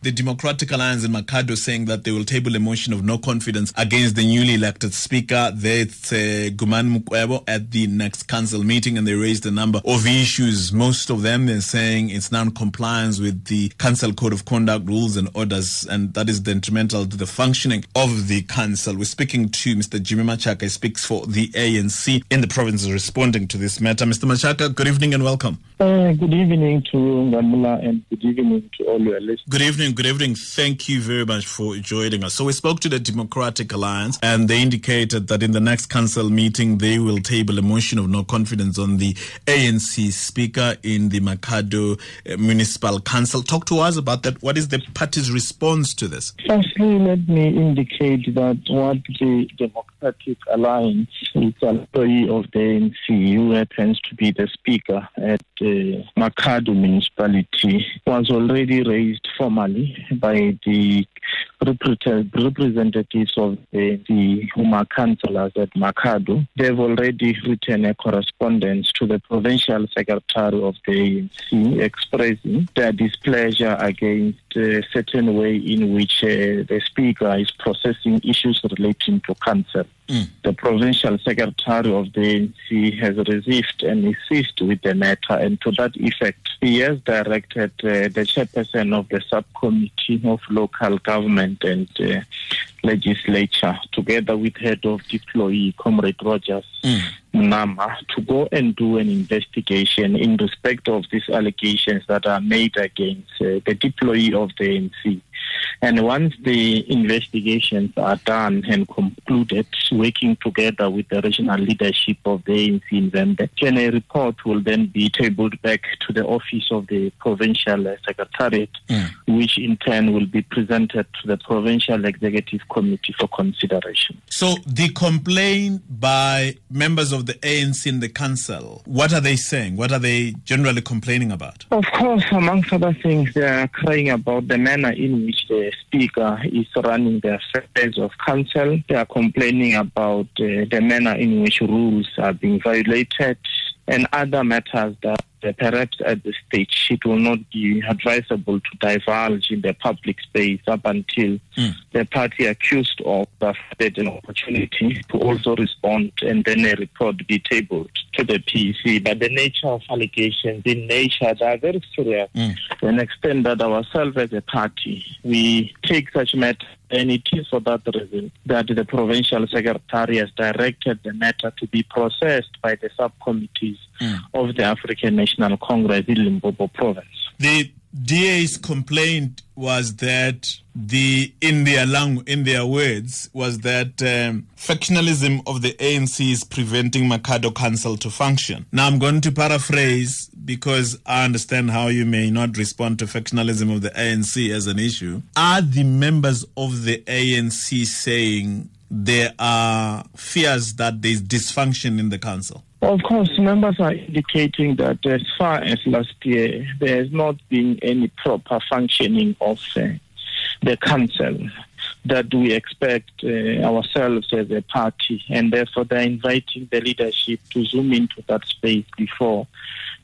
The Democratic Alliance in Makhado saying that they will table a motion of no confidence against the newly elected speaker. That's uh, Gumani Mukwevho at the next council meeting, and they raised a number of issues. Most of them they're saying it's non-compliance with the council code of conduct rules and orders, and that is detrimental to the functioning of the council. We're speaking to Mr. Jimmy Machaka. He speaks for the ANC in the province, responding to this matter. Mr. Machaka, good evening and welcome. Uh, good evening to Nghamula and good evening to all your listeners. Good evening, good evening. Thank you very much for joining us. So we spoke to the Democratic Alliance and they indicated that in the next council meeting they will table a motion of no confidence on the ANC speaker in the Makhado uh, Municipal Council. Talk to us about that. What is the party's response to this? Firstly, let me indicate that what the Democratic Alliance is an employee of the ANC who happens to be the speaker at uh, Makhado municipality was already raised formally by the representatives of the, the Huma councillors at Makhado. They've already written a correspondence to the provincial secretary of the ANC expressing their displeasure against a certain way in which uh, the speaker is processing issues relating to cancer. Mm. The provincial secretary of the ANC has received and insisted with the matter, and to that effect, he has directed uh, the chairperson of the subcommittee of local government and uh, legislature, together with head of deployee, Comrade Rogers mm. Nama, to go and do an investigation in respect of these allegations that are made against uh, the deployee of the ANC. And once the investigations are done and concluded, working together with the regional leadership of the ANC in Vhembe, then a report will then be tabled back to the office of the provincial secretariat, mm. which in turn will be presented to the provincial executive committee for consideration. So the complaint by members of the ANC in the council, what are they saying? What are they generally complaining about? Of course, amongst other things, they are crying about the manner in which the speaker is running the affairs of council. They are complaining about uh, the manner in which rules are being violated and other matters that perhaps at this stage it will not be advisable to divulge in the public space up until mm. the party accused of afforded an opportunity to also respond and then a report be tabled to the PC. But the nature of allegations in nature they are very serious mm. to an extent that ourselves as a party we take such matters and it is for that reason that the provincial secretary has directed the matter to be processed by the subcommittees mm. of the African National Congress in Limpopo province. The DA's complaint was that the in their language, in their words, was that um, factionalism of the ANC is preventing Makhado Council to function. Now I'm going to paraphrase because I understand how you may not respond to factionalism of the ANC as an issue. Are the members of the ANC saying there are fears that there's dysfunction in the council? Of course, members are indicating that as far as last year, there has not been any proper functioning of uh, the council that we expect uh, ourselves as a party, and therefore they're inviting the leadership to zoom into that space before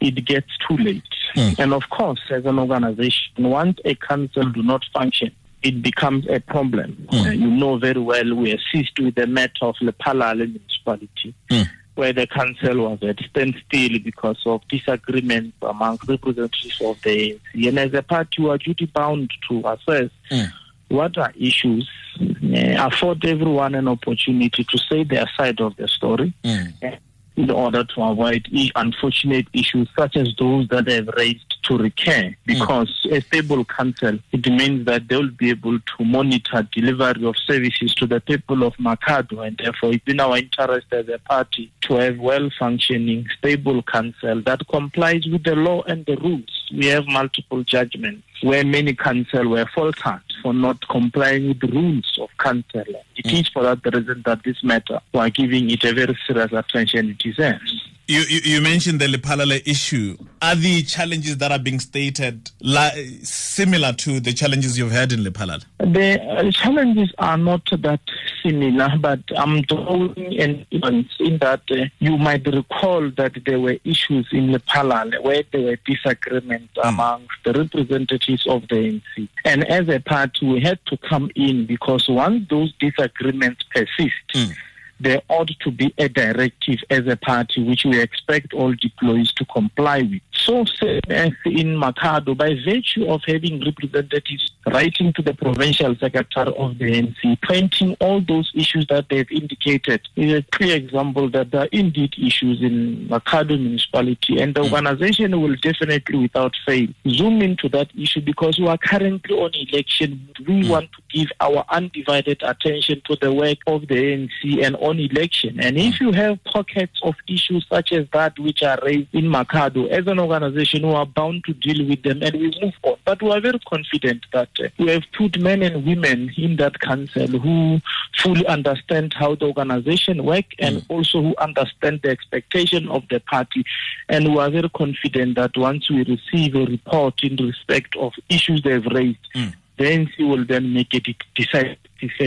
it gets too late. Mm. And of course, as an organization, once a council do not function, it becomes a problem. Mm. Uh, you know very well we assist with the matter of Lephalale municipality. Mm where the council was at standstill because of disagreements among representatives of the ANC. And as a party, we are duty bound to assess mm. what are issues, uh, afford everyone an opportunity to say their side of the story. Mm. In order to avoid unfortunate issues such as those that have raised to recur because mm. a stable council, it means that they will be able to monitor delivery of services to the people of Makhado and therefore it's in our interest as a party to have well-functioning, stable council that complies with the law and the rules. We have multiple judgments where many council were faltered for not complying with the rules of council. It mm. is for that reason that this matter, we are giving it a very serious attention it deserves. You, you, you, mentioned the Lephalale issue. Are the challenges that are being stated li- similar to the challenges you've had in Lephalale? The uh, challenges are not that similar, but I'm drawing an inference in that uh, you might recall that there were issues in Lephalale where there were disagreements mm. amongst the representatives of the ANC. And as a party, we had to come in because once those disagreements persist, mm there ought to be a directive as a party which we expect all deployees to comply with. So, as in Makhado, by virtue of having representatives writing to the provincial secretary of the ANC, pointing all those issues that they've indicated, is a clear example that there are indeed issues in Makhado municipality, and the hmm. organization will definitely, without fail, zoom into that issue because we are currently on election. We mm. want to give our undivided attention to the work of the ANC and on election. And if you have pockets of issues such as that which are raised in Makhado, as an organization, we are bound to deal with them and we move on. But we are very confident that uh, we have put men and women in that council who fully understand how the organization works and mm. also who understand the expectation of the party. And we are very confident that once we receive a report in respect of issues they've raised, mm. the ANC will then make a decisive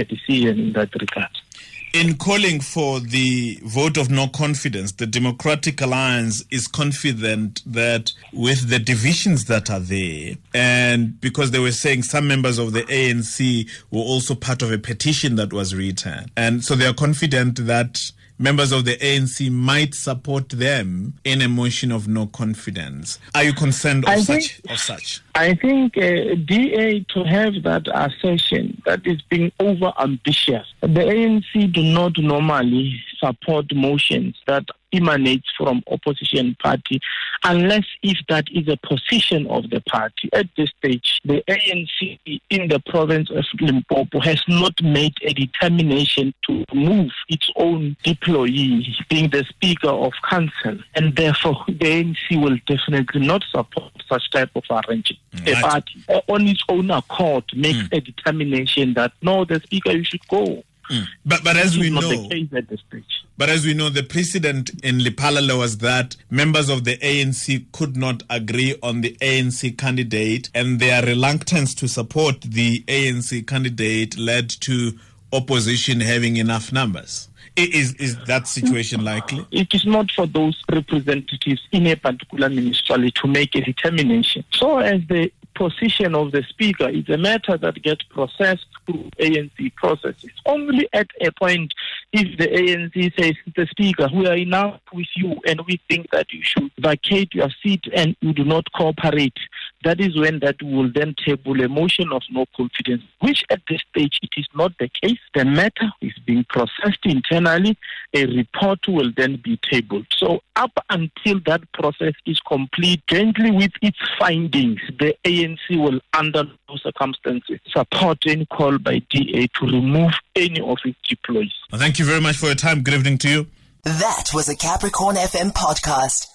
decision in that regard. In calling for the vote of no confidence, the Democratic Alliance is confident that with the divisions that are there, and because they were saying some members of the ANC were also part of a petition that was written, and so they are confident that members of the ANC might support them in a motion of no confidence. Are you concerned of I such? Think, of such? I think uh, DA to have that assertion that is being over ambitious. The ANC do not normally support motions that emanates from opposition party unless if that is a position of the party. At this stage, the ANC in the province of Limpopo has not made a determination to move its own deployee, being the Speaker of Council, and therefore the ANC will definitely not support such type of arrangement. Right. The party, on its own accord, makes mm. a determination that no, the Speaker, you should go. Mm. But but as we know, but as we know, the precedent in Lephalale was that members of the ANC could not agree on the ANC candidate, and their reluctance to support the ANC candidate led to opposition having enough numbers. Is is that situation likely? It is not for those representatives in a particular municipality to make a determination. So, as the position of the speaker is a matter that gets processed through ANC processes. Only at a point, if the ANC says, the speaker, we are enough with you and we think that you should vacate your seat and you do not cooperate, that is when that will then table a motion of no confidence, which at this stage it is not the case. The matter is being processed internally. A report will then be tabled. So up until that process is complete, jointly with its findings, the ANC will, under no circumstances, support any call by DA to remove any of its deployees. Well, thank you very much for your time. Good evening to you. That was a Capricorn FM podcast.